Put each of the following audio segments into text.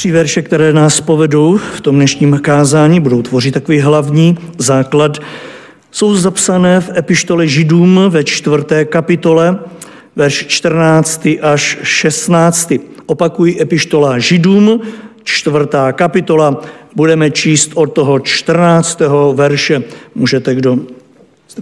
Tři verše, které nás povedou v tom dnešním kázání, budou tvořit takový hlavní základ, jsou zapsané v epištole Židům ve čtvrté kapitole, verš 14 až 16. Opakují epištola Židům, čtvrtá kapitola, budeme číst od toho 14. verše. Můžete kdo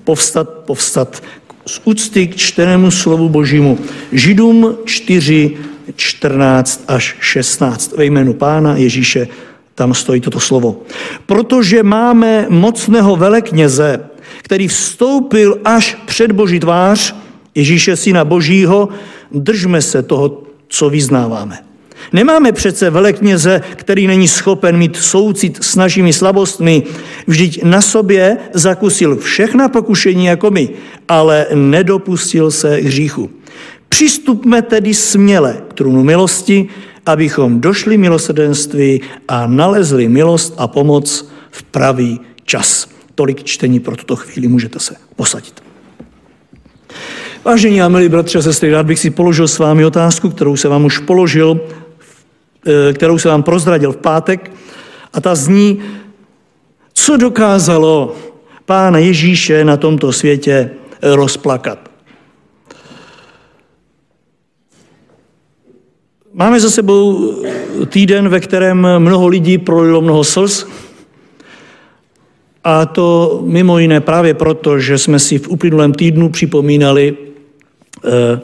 povstat, povstat z úcty k čtenému slovu Božímu. Židům 4, 14 až 16. Ve jménu Pána Ježíše tam stojí toto slovo. Protože máme mocného velekněze, který vstoupil až před Boží tvář, Ježíše Syna Božího, držme se toho, co vyznáváme. Nemáme přece velekněze, který není schopen mít soucit s našimi slabostmi. Vždyť na sobě zakusil všechna pokušení jako my, ale nedopustil se hříchu. Přistupme tedy směle k trůnu milosti, abychom došli milosrdenství a nalezli milost a pomoc v pravý čas. Tolik čtení pro tuto chvíli, můžete se posadit. Vážení a milí bratři a sestry, rád bych si položil s vámi otázku, kterou se vám už položil, eh, kterou se vám prozradil v pátek, a ta zní, co dokázalo Pána Ježíše na tomto světě rozplakat. Máme za sebou týden, ve kterém mnoho lidí prolilo mnoho slz, a to mimo jiné právě proto, že jsme si v uplynulém týdnu připomínali eh,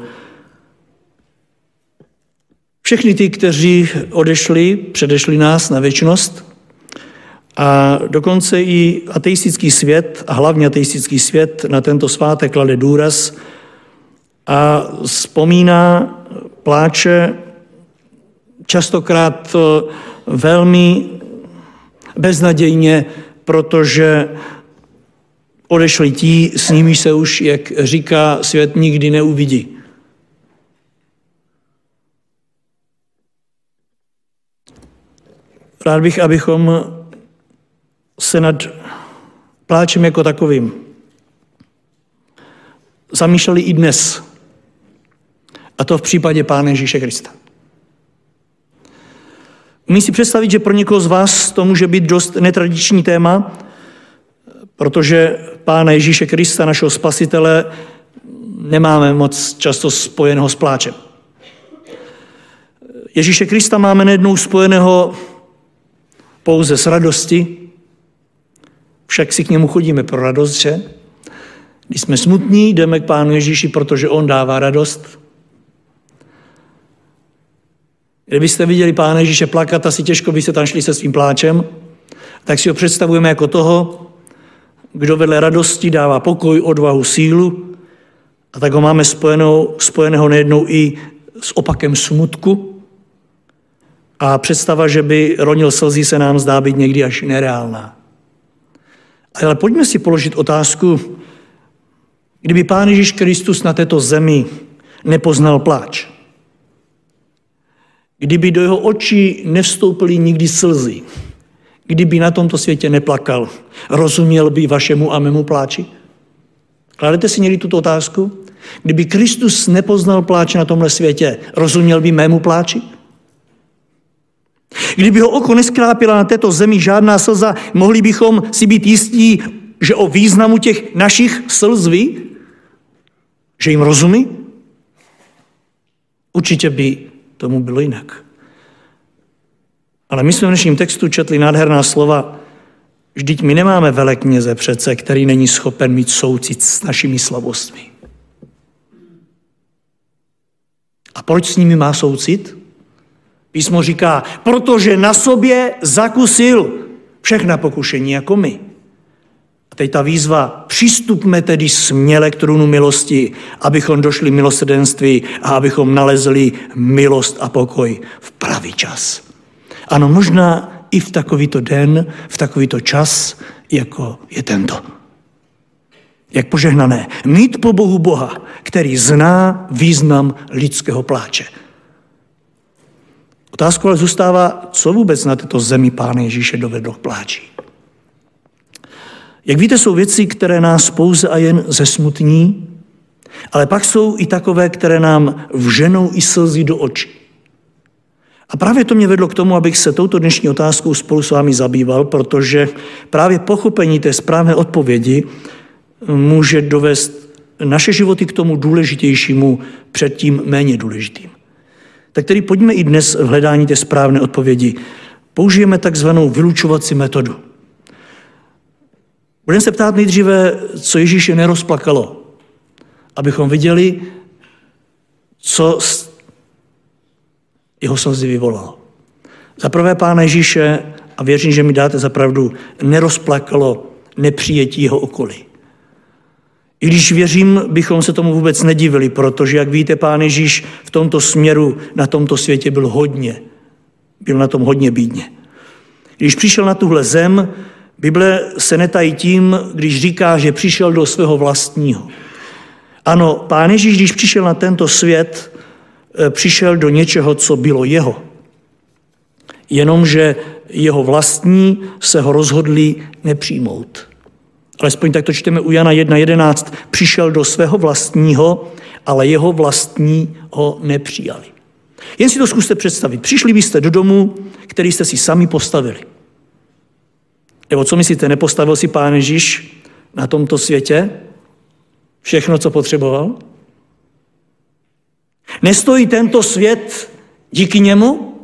všechny ty, kteří odešli, předešli nás na věčnost. A dokonce i ateistický svět, a hlavně ateistický svět, na tento svátek klade důraz a vzpomíná, pláče častokrát velmi beznadějně protože odešli ti, s nimi se už, jak říká svět, nikdy neuvidí. Rád bych, abychom se nad pláčem jako takovým zamýšleli i dnes. A to v případě Pána Ježíše Krista. Umí si představit, že pro někoho z vás to může být dost netradiční téma, protože Pána Ježíše Krista, našeho spasitele, nemáme moc často spojeného s pláčem. Ježíše Krista máme nejednou spojeného pouze s radosti, však si k němu chodíme pro radost, že? Když jsme smutní, jdeme k Pánu Ježíši, protože On dává radost. Kdybyste viděli Pána Ježíše plakat, asi těžko byste tam šli se svým pláčem, tak si ho představujeme jako toho, kdo vedle radosti dává pokoj, odvahu, sílu. A tak ho máme spojenou, spojeného nejednou i s opakem smutku. A představa, že by ronil slzí, se nám zdá být někdy až nereálná. Ale pojďme si položit otázku, kdyby Pán Ježíš Kristus na této zemi nepoznal pláč, kdyby do jeho očí nevstoupily nikdy slzy, kdyby na tomto světě neplakal, rozuměl by vašemu a mému pláči? Kladete si někdy tuto otázku? Kdyby Kristus nepoznal pláč na tomhle světě, rozuměl by mému pláči? Kdyby ho oko neskrápila na této zemi žádná slza, mohli bychom si být jistí, že o významu těch našich slz ví? Že jim rozumí? Určitě by tomu bylo jinak. Ale my jsme v dnešním textu četli nádherná slova, vždyť my nemáme velekněze přece, který není schopen mít soucit s našimi slabostmi. A proč s nimi má soucit? Písmo říká, protože na sobě zakusil všechna pokušení jako my. A teď ta výzva, přistupme tedy směle k trůnu milosti, abychom došli milosrdenství a abychom nalezli milost a pokoj v pravý čas. Ano, možná i v takovýto den, v takovýto čas, jako je tento. Jak požehnané. Mít po Bohu Boha, který zná význam lidského pláče. Otázka ale zůstává, co vůbec na této zemi Pána Ježíše dovedlo k pláči. Jak víte, jsou věci, které nás pouze a jen zesmutní, ale pak jsou i takové, které nám vženou i slzy do očí. A právě to mě vedlo k tomu, abych se touto dnešní otázkou spolu s vámi zabýval, protože právě pochopení té správné odpovědi může dovést naše životy k tomu důležitějšímu před tím méně důležitým. Tak tedy pojďme i dnes v hledání té správné odpovědi. Použijeme takzvanou vylučovací metodu. Budeme se ptát nejdříve, co Ježíše nerozplakalo, abychom viděli, co jeho slzy vyvolalo. Za prvé Pána Ježíše, a věřím, že mi dáte za pravdu, nerozplakalo nepřijetí jeho okolí. I když věřím, bychom se tomu vůbec nedivili, protože, jak víte, Pán Ježíš v tomto směru na tomto světě byl hodně. Byl na tom hodně bídně. Když přišel na tuhle zem, Bible se netají tím, když říká, že přišel do svého vlastního. Ano, Pán Ježíš, když přišel na tento svět, eh, přišel do něčeho, co bylo jeho. Jenomže jeho vlastní se ho rozhodli nepřijmout. Alespoň tak to čteme u Jana 1.11. Přišel do svého vlastního, ale jeho vlastní ho nepřijali. Jen si to zkuste představit. Přišli byste do domu, který jste si sami postavili. Nebo co myslíte, nepostavil si Pán Ježíš na tomto světě všechno, co potřeboval? Nestojí tento svět díky němu?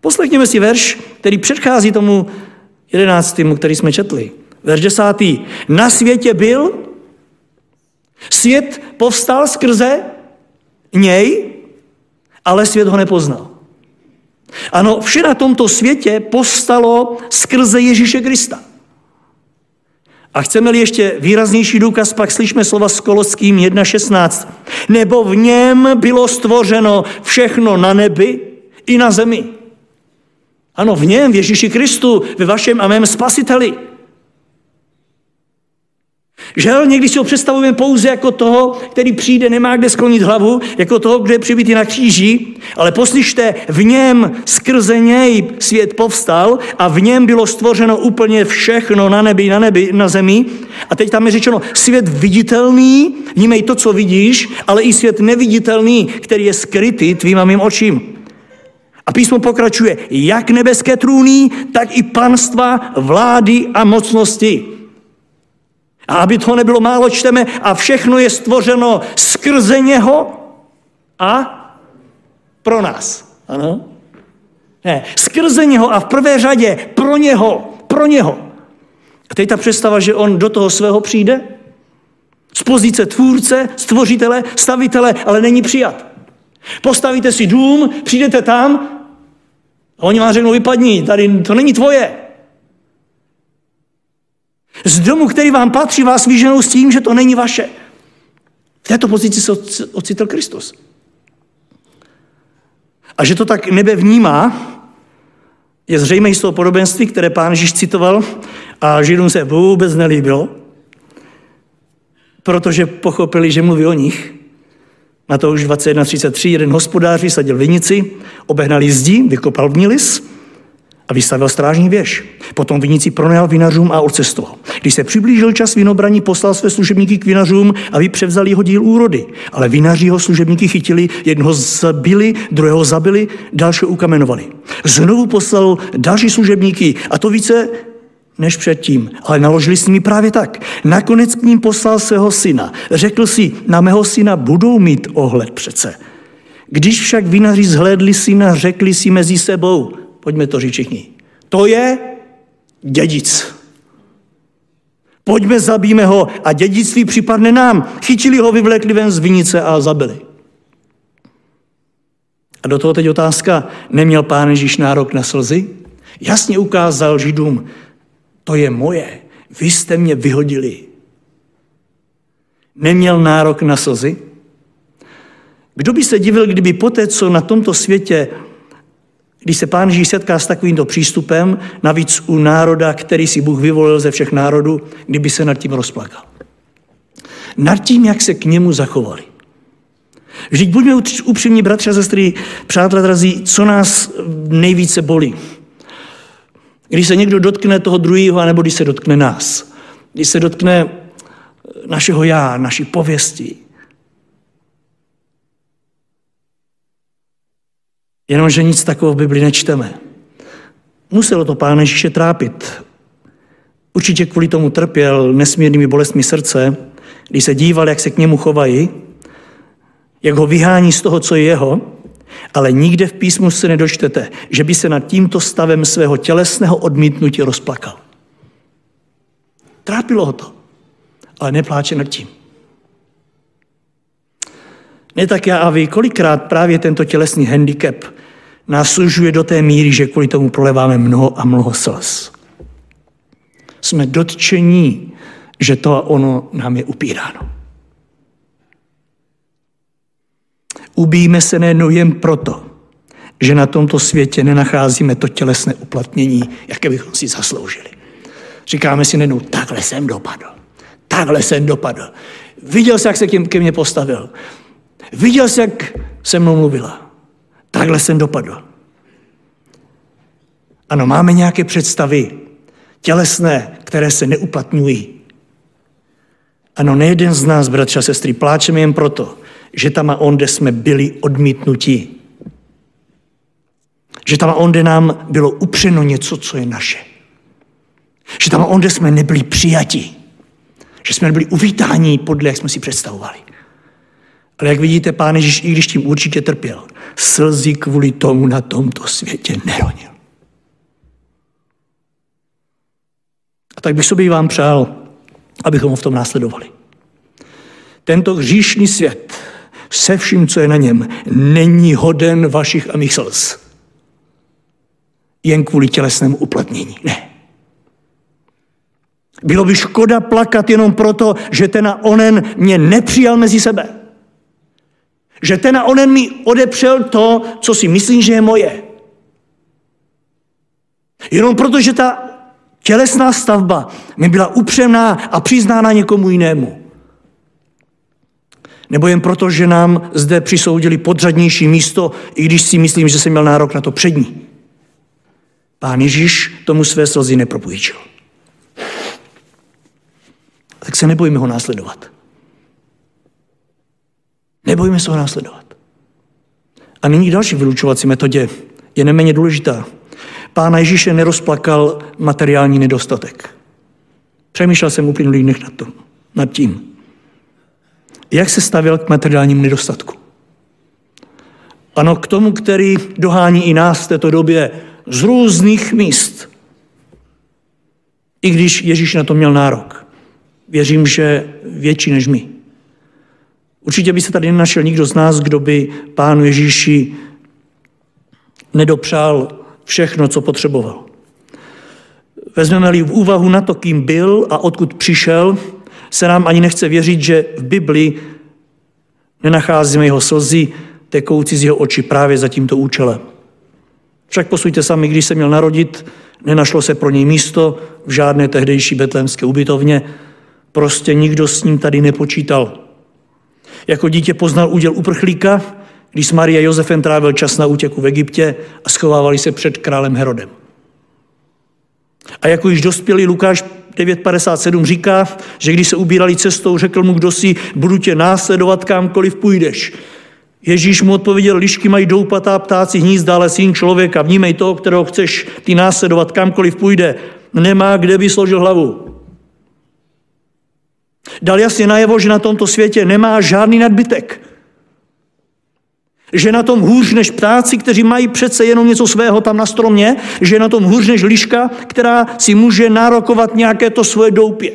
Poslechněme si verš, který předchází tomu jedenáctému, který jsme četli. Verš desátý. Na světě byl, svět povstal skrze něj, ale svět ho nepoznal. Ano, vše na tomto světě povstalo skrze Ježíše Krista. A chceme-li ještě výraznější důkaz, pak slyšme slova s Koloským 1.16. Nebo v něm bylo stvořeno všechno na nebi i na zemi. Ano, v něm, v Ježíši Kristu, ve vašem a mém spasiteli. Žel, někdy si ho představujeme pouze jako toho, který přijde, nemá kde sklonit hlavu, jako toho, kdo je přibitý na kříži, ale poslyšte, v něm, skrze něj svět povstal a v něm bylo stvořeno úplně všechno na nebi, na nebi, na zemi. A teď tam je řečeno, svět viditelný, vnímej to, co vidíš, ale i svět neviditelný, který je skrytý tvým a mým očím. A písmo pokračuje, jak nebeské trůny, tak i panstva, vlády a mocnosti. A aby toho nebylo málo, čteme, a všechno je stvořeno skrze něho a pro nás. Ano? Ne, skrze něho a v prvé řadě pro něho, pro něho. A teď ta představa, že on do toho svého přijde, z pozice tvůrce, stvořitele, stavitele, ale není přijat. Postavíte si dům, přijdete tam a oni vám řeknou, vypadni, tady to není tvoje. Z domu, který vám patří, vás vyženou s tím, že to není vaše. V této pozici se ocitl Kristus. A že to tak nebe vnímá, je zřejmé z toho podobenství, které pán Ježíš citoval a Židům se vůbec nelíbilo, protože pochopili, že mluví o nich. Na to už 21.33 jeden hospodář vysadil vinici, obehnal zdi, vykopal v ní lis a vystavil strážní věž. Potom vinici pronajal vinařům a odcestoval. Když se přiblížil čas vinobraní, poslal své služebníky k vinařům, aby převzali jeho díl úrody. Ale vinaři jeho služebníky chytili, jednoho zabili, druhého zabili, dalšího ukamenovali. Znovu poslal další služebníky a to více než předtím, ale naložili s nimi právě tak. Nakonec k ním poslal svého syna. Řekl si, na mého syna budou mít ohled přece. Když však vinaři zhlédli syna, řekli si mezi sebou, Pojďme to říct všichni. To je dědic. Pojďme, zabijme ho a dědictví připadne nám. Chytili ho, vyvlekli ven z vinice a zabili. A do toho teď otázka, neměl pán Ježíš nárok na slzy? Jasně ukázal Židům, to je moje, vy jste mě vyhodili. Neměl nárok na slzy? Kdo by se divil, kdyby poté, co na tomto světě když se pán Ježíš setká s takovýmto přístupem, navíc u národa, který si Bůh vyvolil ze všech národů, kdyby se nad tím rozplakal. Nad tím, jak se k němu zachovali. Vždyť buďme upřímní, bratři a sestry, přátelé drazí, co nás nejvíce bolí. Když se někdo dotkne toho druhého, anebo když se dotkne nás. Když se dotkne našeho já, naší pověsti, Jenomže nic takového v Bibli nečteme. Muselo to Pána Ježíše trápit. Určitě kvůli tomu trpěl nesmírnými bolestmi srdce, když se díval, jak se k němu chovají, jak ho vyhání z toho, co je jeho, ale nikde v písmu se nedočtete, že by se nad tímto stavem svého tělesného odmítnutí rozplakal. Trápilo ho to, ale nepláče nad tím. Ne tak já a vy, kolikrát právě tento tělesný handicap nás služuje do té míry, že kvůli tomu proleváme mnoho a mnoho slz. Jsme dotčení, že to a ono nám je upíráno. Ubíjíme se nejen jen proto, že na tomto světě nenacházíme to tělesné uplatnění, jaké bychom si zasloužili. Říkáme si nejenom, takhle jsem dopadl, takhle jsem dopadl. Viděl jsi, jak se ke mně postavil. Viděl jsi, jak se mnou mluvila. Takhle jsem dopadl. Ano, máme nějaké představy tělesné, které se neuplatňují. Ano, nejeden z nás, bratři a sestry, pláčeme jen proto, že tam a onde jsme byli odmítnutí. Že tam a onde nám bylo upřeno něco, co je naše. Že tam a onde jsme nebyli přijati. Že jsme nebyli uvítáni podle, jak jsme si představovali. Ale jak vidíte, pán Ježíš, i když tím určitě trpěl, slzy kvůli tomu na tomto světě neronil. A tak bych sobě vám přál, abychom ho v tom následovali. Tento hříšný svět se vším, co je na něm, není hoden vašich a mých slz. Jen kvůli tělesnému uplatnění. Ne. Bylo by škoda plakat jenom proto, že ten a onen mě nepřijal mezi sebe. Že ten a onen mi odepřel to, co si myslím, že je moje. Jenom proto, že ta tělesná stavba mi byla upřená a přiznána někomu jinému. Nebo jen proto, že nám zde přisoudili podřadnější místo, i když si myslím, že jsem měl nárok na to přední. Pán Ježíš tomu své slzy nepropůjčil. Tak se nebojíme ho následovat. Nebojíme se ho následovat. A nyní další vylučovací metodě je neméně důležitá. Pána Ježíše nerozplakal materiální nedostatek. Přemýšlel jsem uplynulých dnech nad, nad tím. Jak se stavěl k materiálnímu nedostatku? Ano, k tomu, který dohání i nás v této době z různých míst. I když Ježíš na to měl nárok. Věřím, že větší než my. Určitě by se tady nenašel nikdo z nás, kdo by pánu Ježíši nedopřál všechno, co potřeboval. Vezmeme-li v úvahu na to, kým byl a odkud přišel, se nám ani nechce věřit, že v Bibli nenacházíme jeho slzy tekoucí z jeho očí právě za tímto účelem. Však posuďte sami, když se měl narodit, nenašlo se pro něj místo v žádné tehdejší betlémské ubytovně, prostě nikdo s ním tady nepočítal. Jako dítě poznal úděl uprchlíka, když s Maria Josefem trávil čas na útěku v Egyptě a schovávali se před králem Herodem. A jako již dospělý Lukáš 9.57 říká, že když se ubírali cestou, řekl mu kdo si, budu tě následovat kamkoliv půjdeš. Ježíš mu odpověděl, lišky mají doupatá ptáci hnízda, ale syn člověka, vnímej toho, kterého chceš ty následovat kamkoliv půjde. Nemá, kde by složil hlavu. Dal jasně najevo, že na tomto světě nemá žádný nadbytek. Že na tom hůř než ptáci, kteří mají přece jenom něco svého tam na stromě, že na tom hůř než liška, která si může nárokovat nějaké to svoje doupě.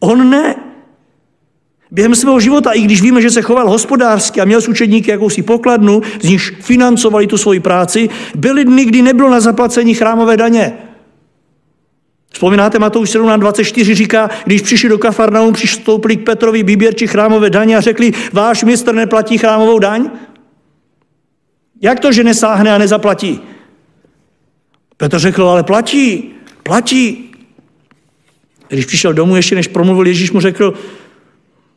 On ne. Během svého života, i když víme, že se choval hospodářsky a měl s učedníky jakousi pokladnu, z níž financovali tu svoji práci, byly dny, kdy nebylo na zaplacení chrámové daně. Vzpomínáte, Matouš 17.24 říká, když přišli do Kafarnaum, přistoupili k Petrovi výběrči chrámové daně a řekli, váš mistr neplatí chrámovou daň? Jak to, že nesáhne a nezaplatí? Petr řekl, ale platí, platí. Když přišel domů, ještě než promluvil Ježíš, mu řekl,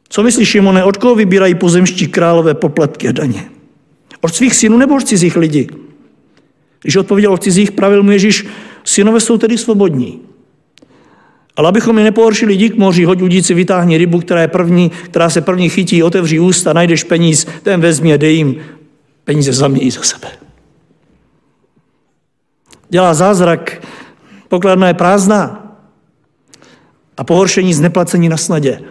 co myslíš, Šimone, od koho vybírají pozemští králové poplatky a daně? Od svých synů nebo od cizích lidí? Když odpověděl od cizích, pravil mu Ježíš, synové jsou tedy svobodní. Ale abychom je nepohoršili dík moři, hoď udíci, vytáhni rybu, která, je první, která se první chytí, otevří ústa, najdeš peníz, ten vezmi a dej jim peníze za mě i za sebe. Dělá zázrak, pokladna je prázdná a pohoršení z neplacení na snadě.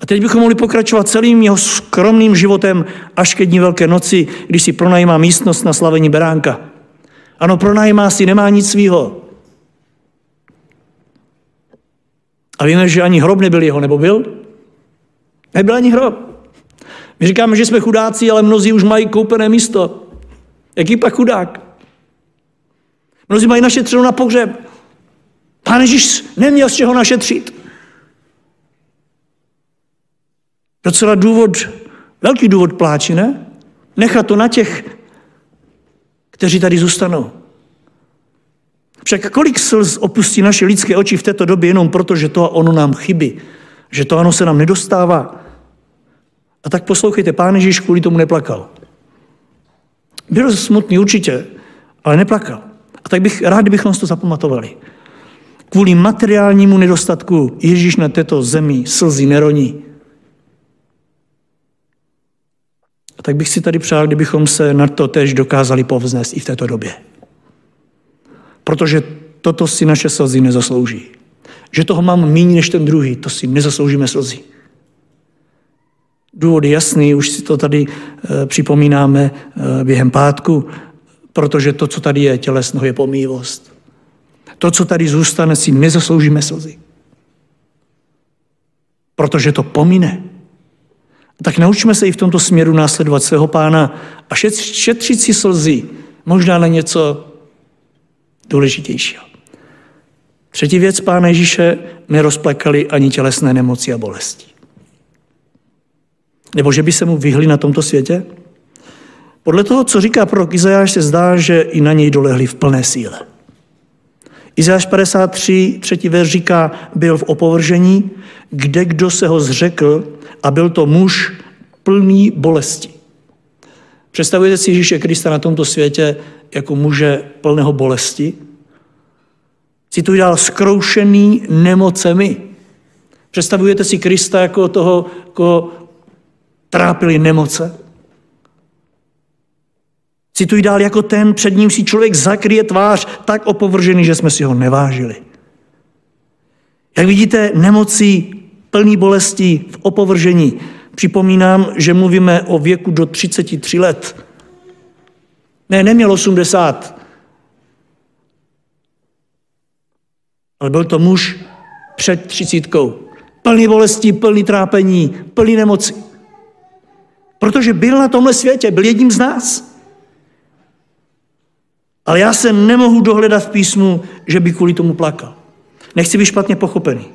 A teď bychom mohli pokračovat celým jeho skromným životem až ke dní Velké noci, když si pronajímá místnost na slavení beránka. Ano, pronajímá si, nemá nic svýho. A víme, že ani hrob nebyl jeho, nebo byl? Nebyl ani hrob. My říkáme, že jsme chudáci, ale mnozí už mají koupené místo. Jaký pak chudák? Mnozí mají našetřeno na pohřeb. Pán Ježíš neměl z čeho našetřit. Docela důvod, velký důvod pláči, ne? Nechat to na těch, kteří tady zůstanou. Však kolik slz opustí naše lidské oči v této době jenom proto, že to a ono nám chybí, že to ano se nám nedostává. A tak poslouchejte, pán Ježíš kvůli tomu neplakal. Byl smutný určitě, ale neplakal. A tak bych rád, kdybychom to zapamatovali. Kvůli materiálnímu nedostatku Ježíš na této zemi slzy neroní. A tak bych si tady přál, kdybychom se na to tež dokázali povznést i v této době. Protože toto si naše slzy nezaslouží. Že toho mám méně než ten druhý, to si nezasloužíme slzy. Důvod je jasný, už si to tady e, připomínáme e, během pátku, protože to, co tady je tělesno, je pomývost. To, co tady zůstane, si nezasloužíme slzy. Protože to pomine. Tak naučme se i v tomto směru následovat svého pána a šetřit si slzy, možná na něco důležitějšího. Třetí věc, pána Ježíše, nerozplakali ani tělesné nemoci a bolesti. Nebo že by se mu vyhli na tomto světě? Podle toho, co říká prorok Izajáš, se zdá, že i na něj dolehli v plné síle. Izajáš 53, třetí verš říká, byl v opovržení, kde kdo se ho zřekl a byl to muž plný bolesti. Představujete si Ježíše Krista na tomto světě jako muže plného bolesti? Cituji dál, skroušený nemocemi. Představujete si Krista jako toho, koho trápili nemoce? Cituji dál jako ten, před ním si člověk zakryje tvář tak opovržený, že jsme si ho nevážili. Jak vidíte, nemocí plný bolestí v opovržení. Připomínám, že mluvíme o věku do 33 let. Ne, neměl 80. Ale byl to muž před třicítkou. Plný bolestí, plný trápení, plný nemoci. Protože byl na tomhle světě, byl jedním z nás. Ale já se nemohu dohledat v písmu, že by kvůli tomu plakal. Nechci být špatně pochopený.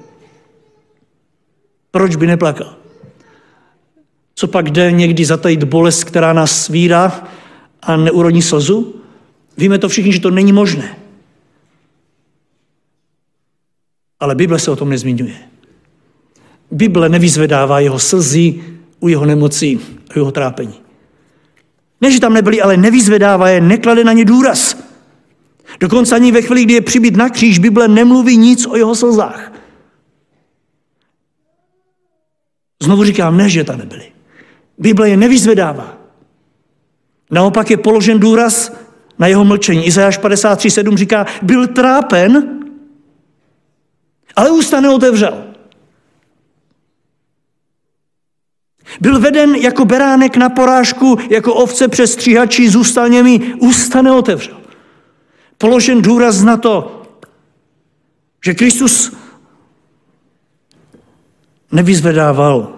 Proč by neplakal? Co pak jde někdy zatajit bolest, která nás svírá a neurodí slzu? Víme to všichni, že to není možné. Ale Bible se o tom nezmiňuje. Bible nevyzvedává jeho slzy u jeho nemocí, u jeho trápení. Ne, že tam nebyli, ale nevyzvedává je, neklade na ně důraz. Dokonce ani ve chvíli, kdy je přibyt na kříž, Bible nemluví nic o jeho slzách. Znovu říkám, ne, že tam nebyli. Bible je nevyzvedává. Naopak je položen důraz na jeho mlčení. Izajáš 53.7 říká, byl trápen, ale ústa neotevřel. Byl veden jako beránek na porážku, jako ovce přes stříhačí zůstal němi, ústa neotevřel. Položen důraz na to, že Kristus nevyzvedával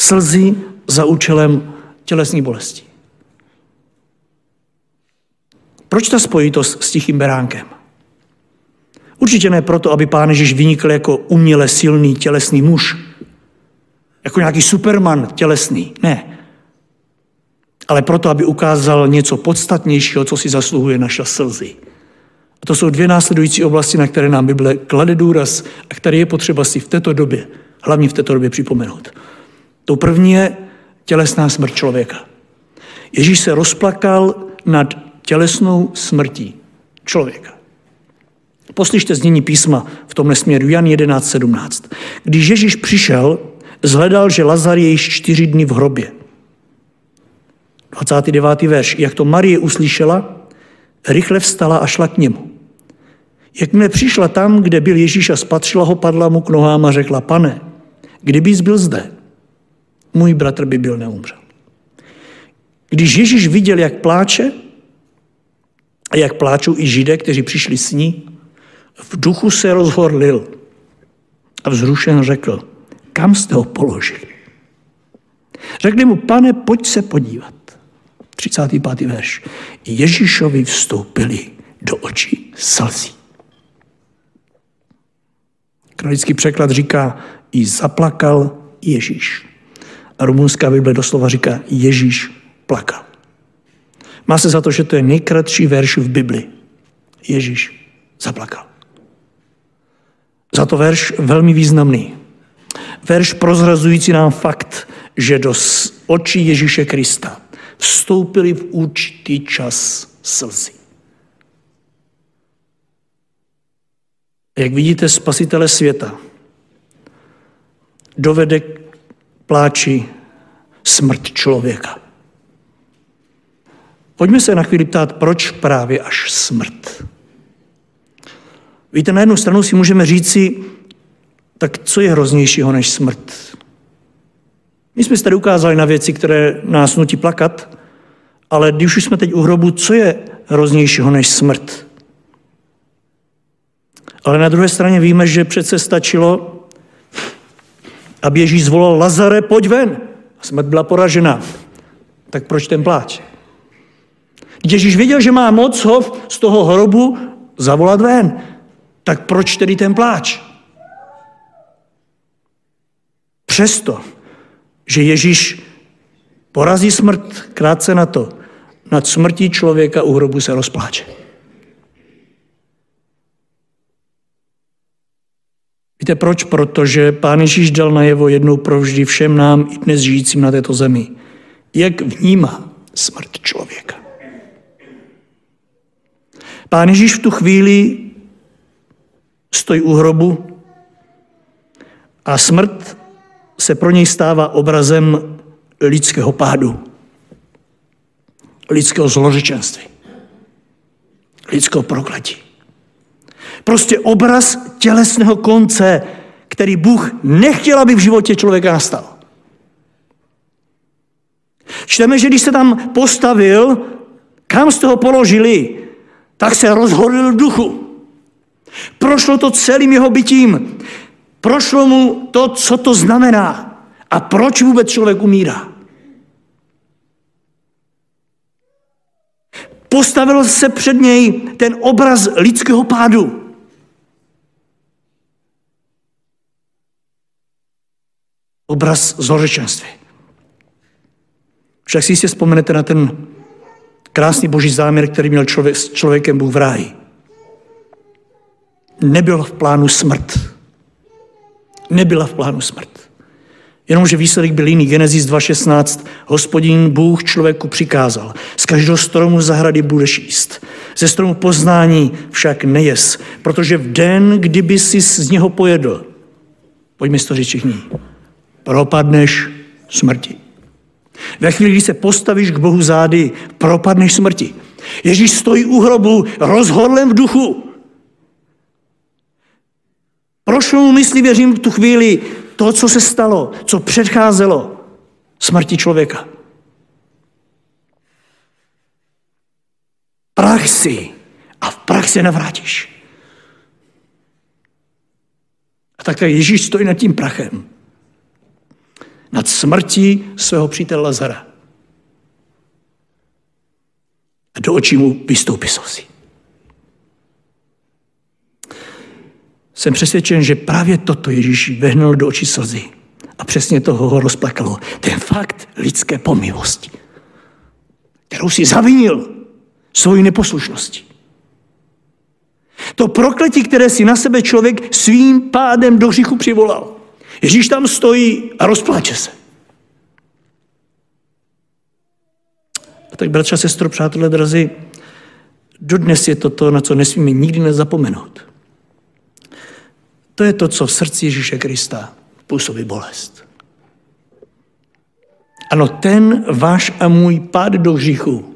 slzy za účelem tělesní bolesti. Proč ta spojitost s tichým beránkem? Určitě ne proto, aby pán Ježíš vynikl jako uměle silný tělesný muž, jako nějaký superman tělesný. Ne. Ale proto, aby ukázal něco podstatnějšího, co si zasluhuje naše slzy. A to jsou dvě následující oblasti, na které nám Bible klade důraz a které je potřeba si v této době, hlavně v této době připomenout. To první je tělesná smrt člověka. Ježíš se rozplakal nad tělesnou smrtí člověka. Poslyšte znění písma v tomhle směru, Jan 11.17. Když Ježíš přišel, zhledal, že Lazar je již čtyři dny v hrobě. 29. verš. Jak to Marie uslyšela, rychle vstala a šla k němu. Jakmile přišla tam, kde byl Ježíš a spatřila ho, padla mu k nohám a řekla, pane, kdybys byl zde, můj bratr by byl neumřel. Když Ježíš viděl, jak pláče, a jak pláčou i židé, kteří přišli s ní, v duchu se rozhorlil a vzrušen řekl, kam jste ho položili? Řekli mu, pane, pojď se podívat. 35. verš. Ježíšovi vstoupili do očí slzí. Kralický překlad říká, i zaplakal Ježíš. A rumunská Bible doslova říká, Ježíš plakal. Má se za to, že to je nejkratší verš v Bibli. Ježíš zaplakal. Za to verš velmi významný. Verš prozrazující nám fakt, že do očí Ježíše Krista vstoupili v určitý čas slzy. Jak vidíte, spasitele světa dovede pláči smrt člověka. Pojďme se na chvíli ptát, proč právě až smrt. Víte, na jednu stranu si můžeme říci, tak co je hroznějšího než smrt? My jsme tady ukázali na věci, které nás nutí plakat, ale když už jsme teď u hrobu, co je hroznějšího než smrt? Ale na druhé straně víme, že přece stačilo, aby Ježíš zvolal Lazare, pojď ven. A smrt byla poražena. Tak proč ten pláč? Ježíš věděl, že má moc ho z toho hrobu zavolat ven. Tak proč tedy ten pláč? Přesto, že Ježíš porazí smrt krátce na to, nad smrtí člověka u hrobu se rozpláče. Víte proč? Protože Pán Ježíš dal najevo jednou provždy všem nám i dnes žijícím na této zemi, jak vnímá smrt člověka. Pán Ježíš v tu chvíli stojí u hrobu a smrt se pro něj stává obrazem lidského pádu, lidského zlořečenství, lidského prokletí. Prostě obraz tělesného konce, který Bůh nechtěl, aby v životě člověka nastal. Čteme, že když se tam postavil, kam jste ho položili, tak se rozhodl duchu. Prošlo to celým jeho bytím. Prošlo mu to, co to znamená. A proč vůbec člověk umírá. Postavil se před něj ten obraz lidského pádu. Obraz zlořečenství. Však si jistě vzpomenete na ten Krásný boží záměr, který měl člověk, s člověkem Bůh v ráji. Nebyl v plánu smrt. Nebyla v plánu smrt. Jenomže výsledek byl jiný. Genesis 2.16. Hospodin Bůh člověku přikázal. Z každého stromu zahrady budeš jíst. Ze stromu poznání však nejes, protože v den, kdyby si z něho pojedl, pojďme si to říct všichni, propadneš smrti. Ve chvíli, kdy se postavíš k Bohu zády, propadneš smrti. Ježíš stojí u hrobu rozhodlem v duchu. Prošlo mu myslí, věřím, v tu chvíli to, co se stalo, co předcházelo smrti člověka. Prach si a v prach se navrátíš. A tak Ježíš stojí nad tím prachem nad smrtí svého přítele Lazara. A do očí mu vystoupí slzy. Jsem přesvědčen, že právě toto Ježíš vehnal do očí slzy. A přesně toho ho rozplakalo. Ten fakt lidské pomilosti, kterou si zavinil svojí neposlušností. To prokletí, které si na sebe člověk svým pádem do hříchu přivolal. Ježíš tam stojí a rozpláče se. A tak, bratře, sestro, přátelé drazí, dodnes je to to, na co nesmíme nikdy nezapomenout. To je to, co v srdci Ježíše Krista působí bolest. Ano, ten váš a můj pád do hříchu,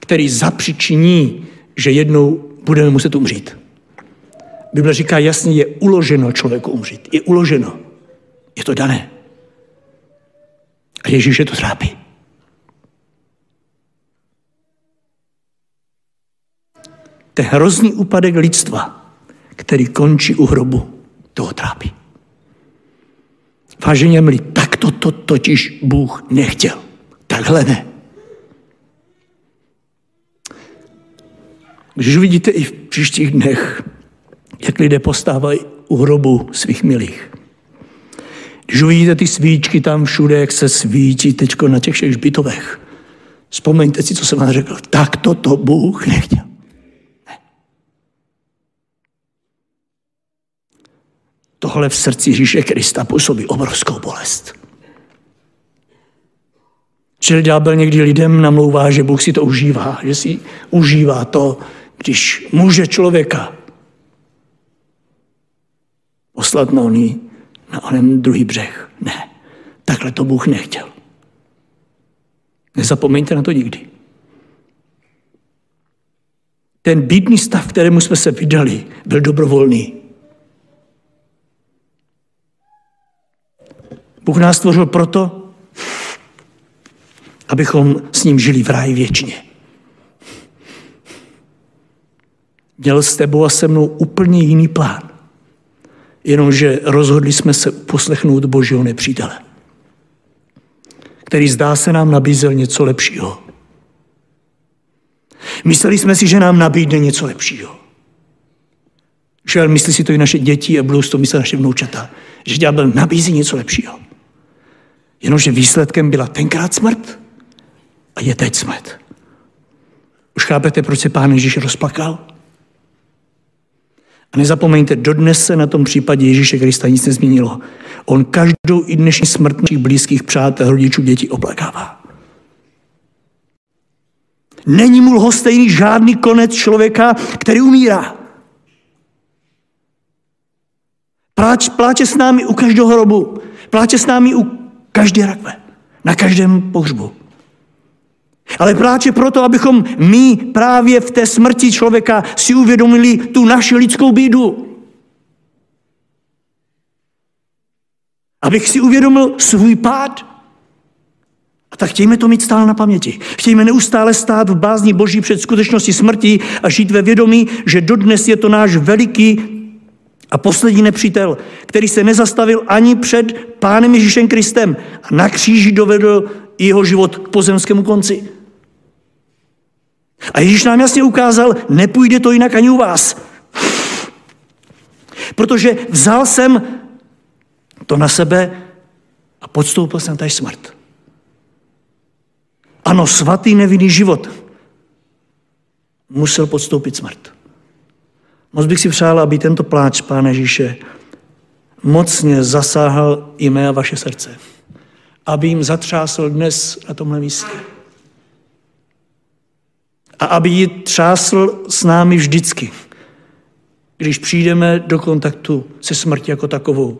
který zapřičiní, že jednou budeme muset umřít. Bible říká jasně, je uloženo člověku umřít. Je uloženo. Je to dané. A Ježíše to trápí. Ten hrozný úpadek lidstva, který končí u hrobu, toho trápí. Váženě milí, tak to, to totiž Bůh nechtěl. Takhle ne. Když uvidíte i v příštích dnech, jak lidé postávají u hrobu svých milých. Když uvidíte ty svíčky tam všude, jak se svíčí teď na těch všech žbitovech, vzpomeňte si, co jsem vám řekl. Tak to to Bůh nechtěl. Ne. Tohle v srdci Ježíše Krista působí obrovskou bolest. Čili ďábel někdy lidem namlouvá, že Bůh si to užívá, že si užívá to, když může člověka poslat na oný, na onen druhý břeh. Ne, takhle to Bůh nechtěl. Nezapomeňte na to nikdy. Ten bídný stav, kterému jsme se vydali, byl dobrovolný. Bůh nás stvořil proto, abychom s ním žili v ráji věčně. Měl s tebou a se mnou úplně jiný plán. Jenomže rozhodli jsme se poslechnout božího nepřítele, který zdá se nám nabízel něco lepšího. Mysleli jsme si, že nám nabídne něco lepšího. Že myslí si to i naše děti a budou si to myslet naše vnoučata, že ďábel nabízí něco lepšího. Jenomže výsledkem byla tenkrát smrt a je teď smrt. Už chápete, proč se pán Ježíš rozplakal? A nezapomeňte, dodnes se na tom případě Ježíše Krista nic nezměnilo. On každou i dnešní smrt našich blízkých přátel, rodičů, dětí oplakává. Není mu lhostejný žádný konec člověka, který umírá. Pláč, pláče s námi u každého hrobu. Pláče s námi u každé rakve. Na každém pohřbu. Ale pláče proto, abychom my právě v té smrti člověka si uvědomili tu naši lidskou bídu. Abych si uvědomil svůj pád. A tak chtějme to mít stále na paměti. Chtějme neustále stát v bázni Boží před skutečností smrti a žít ve vědomí, že dodnes je to náš veliký a poslední nepřítel, který se nezastavil ani před Pánem Ježíšem Kristem a na kříži dovedl jeho život k pozemskému konci. A Ježíš nám jasně ukázal, nepůjde to jinak ani u vás. Protože vzal jsem to na sebe a podstoupil jsem tady smrt. Ano, svatý nevinný život musel podstoupit smrt. Moc bych si přál, aby tento pláč Pána Ježíše mocně zasáhl i mé a vaše srdce. Aby jim zatřásl dnes na tomhle místě a aby ji třásl s námi vždycky, když přijdeme do kontaktu se smrti jako takovou.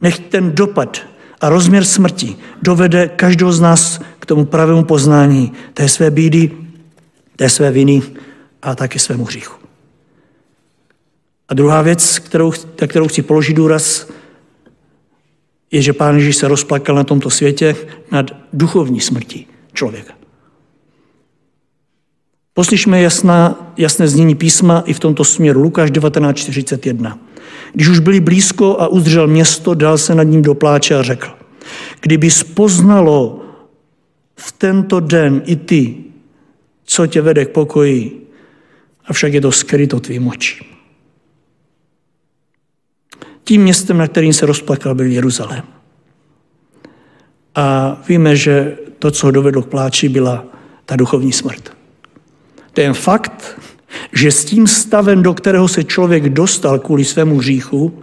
Nech ten dopad a rozměr smrti dovede každého z nás k tomu pravému poznání té své bídy, té své viny a také svému hříchu. A druhá věc, kterou, na kterou chci položit důraz, je, že Pán Ježíš se rozplakal na tomto světě nad duchovní smrtí člověka. Poslyšme jasná, jasné znění písma i v tomto směru. Lukáš 19.41. Když už byli blízko a uzdržel město, dal se nad ním do pláče a řekl, kdyby spoznalo v tento den i ty, co tě vede k pokoji, avšak je to skryto tvým očím. Tím městem, na kterým se rozplakal, byl Jeruzalém. A víme, že to, co ho dovedlo k pláči, byla ta duchovní smrt ten fakt, že s tím stavem, do kterého se člověk dostal kvůli svému hříchu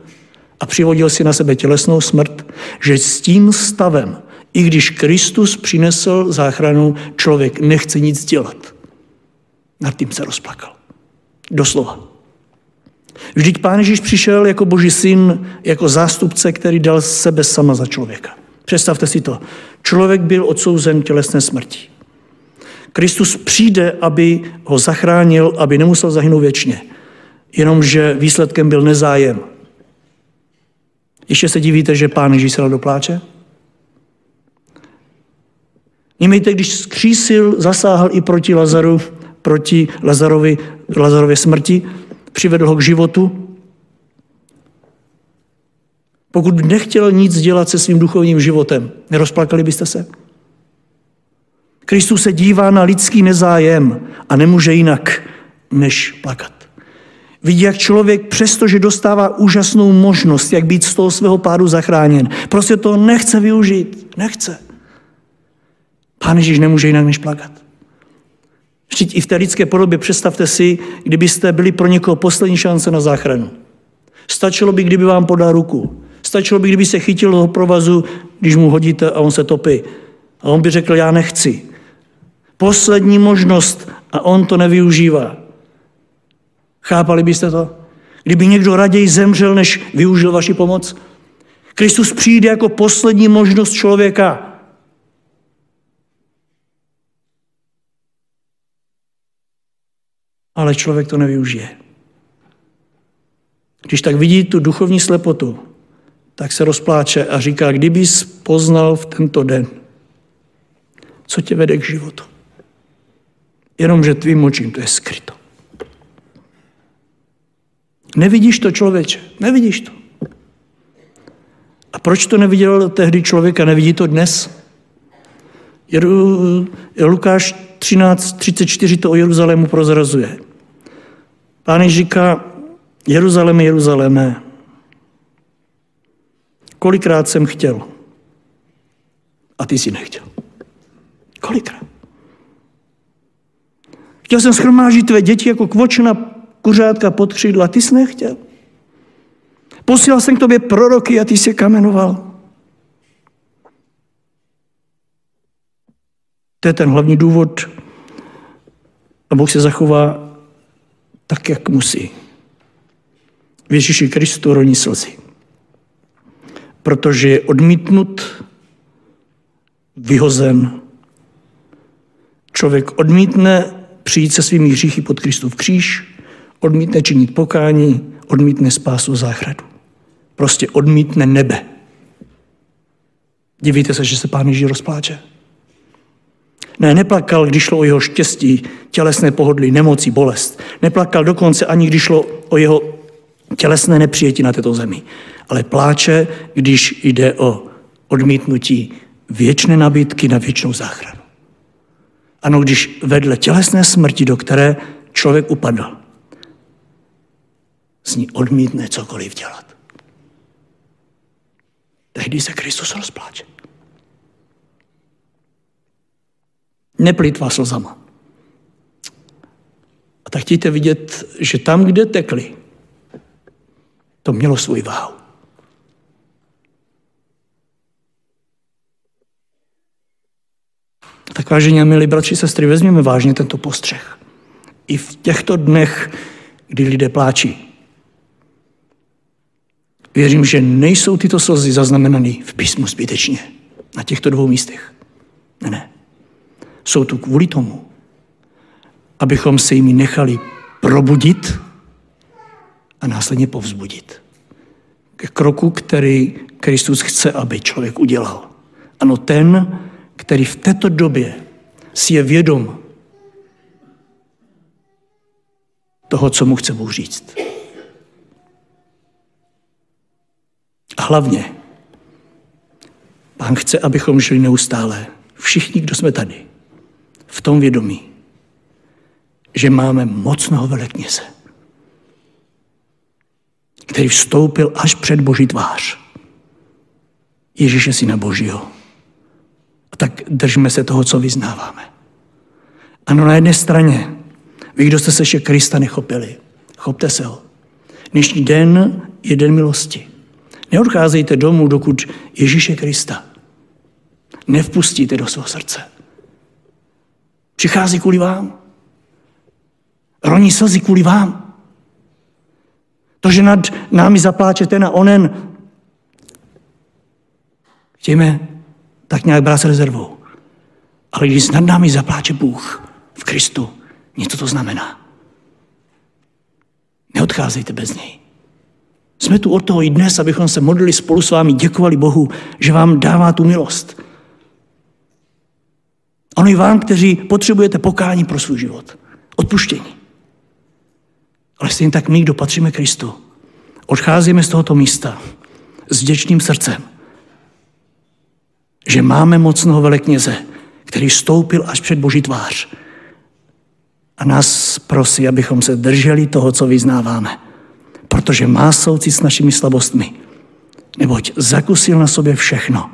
a přivodil si na sebe tělesnou smrt, že s tím stavem, i když Kristus přinesl záchranu, člověk nechce nic dělat. Nad tím se rozplakal. Doslova. Vždyť Pán Ježíš přišel jako boží syn, jako zástupce, který dal sebe sama za člověka. Představte si to. Člověk byl odsouzen tělesné smrti. Kristus přijde, aby ho zachránil, aby nemusel zahynout věčně. Jenomže výsledkem byl nezájem. Ještě se divíte, že pán Ježíš se do pláče? Nímejte, když skřísil, zasáhl i proti Lazaru, proti Lazarovi, Lazarově smrti, přivedl ho k životu. Pokud nechtěl nic dělat se svým duchovním životem, nerozplakali byste se? Kristus se dívá na lidský nezájem a nemůže jinak, než plakat. Vidí, jak člověk, přestože dostává úžasnou možnost, jak být z toho svého pádu zachráněn, prostě to nechce využít. Nechce. Pán Ježíš nemůže jinak, než plakat. Vždyť i v té lidské podobě představte si, kdybyste byli pro někoho poslední šance na záchranu. Stačilo by, kdyby vám podal ruku. Stačilo by, kdyby se chytil toho provazu, když mu hodíte a on se topí. A on by řekl, já nechci. Poslední možnost a on to nevyužívá. Chápali byste to? Kdyby někdo raději zemřel, než využil vaši pomoc? Kristus přijde jako poslední možnost člověka. Ale člověk to nevyužije. Když tak vidí tu duchovní slepotu, tak se rozpláče a říká, kdybys poznal v tento den, co tě vede k životu. Jenomže tvým očím to je skryto. Nevidíš to, člověče, nevidíš to. A proč to neviděl tehdy člověk a nevidí to dnes? Lukáš 13.34 to o Jeruzalému prozrazuje. Pán říká, Jeruzaléme, Jeruzaléme, kolikrát jsem chtěl a ty si nechtěl. Kolikrát? Chtěl jsem schromážit tvé děti jako kvočna kuřátka pod křídla, ty jsi nechtěl. Posílal jsem k tobě proroky a ty se kamenoval. To je ten hlavní důvod. A Bůh se zachová tak, jak musí. V Ježíši Kristu roní slzy. Protože je odmítnut, vyhozen. Člověk odmítne přijít se svými hříchy pod Kristův kříž, odmítne činit pokání, odmítne spásu záchradu. Prostě odmítne nebe. Divíte se, že se pán Ježíš rozpláče? Ne, neplakal, když šlo o jeho štěstí, tělesné pohodlí, nemocí, bolest. Neplakal dokonce ani, když šlo o jeho tělesné nepřijetí na této zemi. Ale pláče, když jde o odmítnutí věčné nabídky na věčnou záchranu. Ano, když vedle tělesné smrti, do které člověk upadl, z ní odmítne cokoliv dělat. Tehdy se Kristus rozpláče. Neplýtvá slzama. A tak chtějte vidět, že tam, kde tekli, to mělo svůj váhu. Tak vážení a milí bratři, sestry, vezměme vážně tento postřeh. I v těchto dnech, kdy lidé pláčí. Věřím, že nejsou tyto slzy zaznamenané v písmu zbytečně. Na těchto dvou místech. Ne, ne. Jsou tu kvůli tomu, abychom se jimi nechali probudit a následně povzbudit. Ke kroku, který Kristus chce, aby člověk udělal. Ano, ten, který v této době si je vědom toho, co mu chce Bůh říct. A hlavně, Pán chce, abychom žili neustále, všichni, kdo jsme tady, v tom vědomí, že máme mocného velekněze, který vstoupil až před Boží tvář. Ježíše syna Božího. Tak držme se toho, co vyznáváme. Ano, na jedné straně, vy, kdo jste se ještě Krista nechopili, chopte se ho. Dnešní den je den milosti. Neodcházejte domů, dokud Ježíše Krista nevpustíte do svého srdce. Přichází kvůli vám. Roní slzy kvůli vám. To, že nad námi zapláče ten a onen, chtějme tak nějak brát s rezervou. Ale když nad námi zapláče Bůh v Kristu, něco to znamená. Neodcházejte bez něj. Jsme tu od toho i dnes, abychom se modlili spolu s vámi, děkovali Bohu, že vám dává tu milost. Ono i vám, kteří potřebujete pokání pro svůj život. Odpuštění. Ale stejně tak my, kdo patříme Kristu, odcházíme z tohoto místa s vděčným srdcem, že máme mocného velekněze, který stoupil až před Boží tvář a nás prosí, abychom se drželi toho, co vyznáváme, protože má soucit s našimi slabostmi, neboť zakusil na sobě všechno,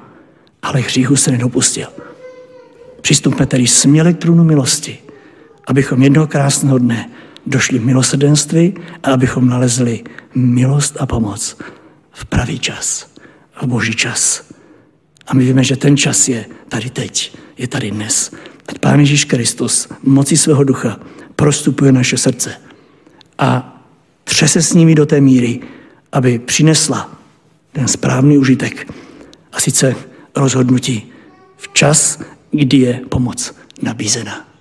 ale hříchu se nedopustil. Přistupme tedy směle k trůnu milosti, abychom jednoho krásného dne došli v milosrdenství a abychom nalezli milost a pomoc v pravý čas, v boží čas. A my víme, že ten čas je tady teď, je tady dnes. Ať Pán Ježíš Kristus mocí svého ducha prostupuje naše srdce a třese s nimi do té míry, aby přinesla ten správný užitek a sice rozhodnutí v čas, kdy je pomoc nabízena.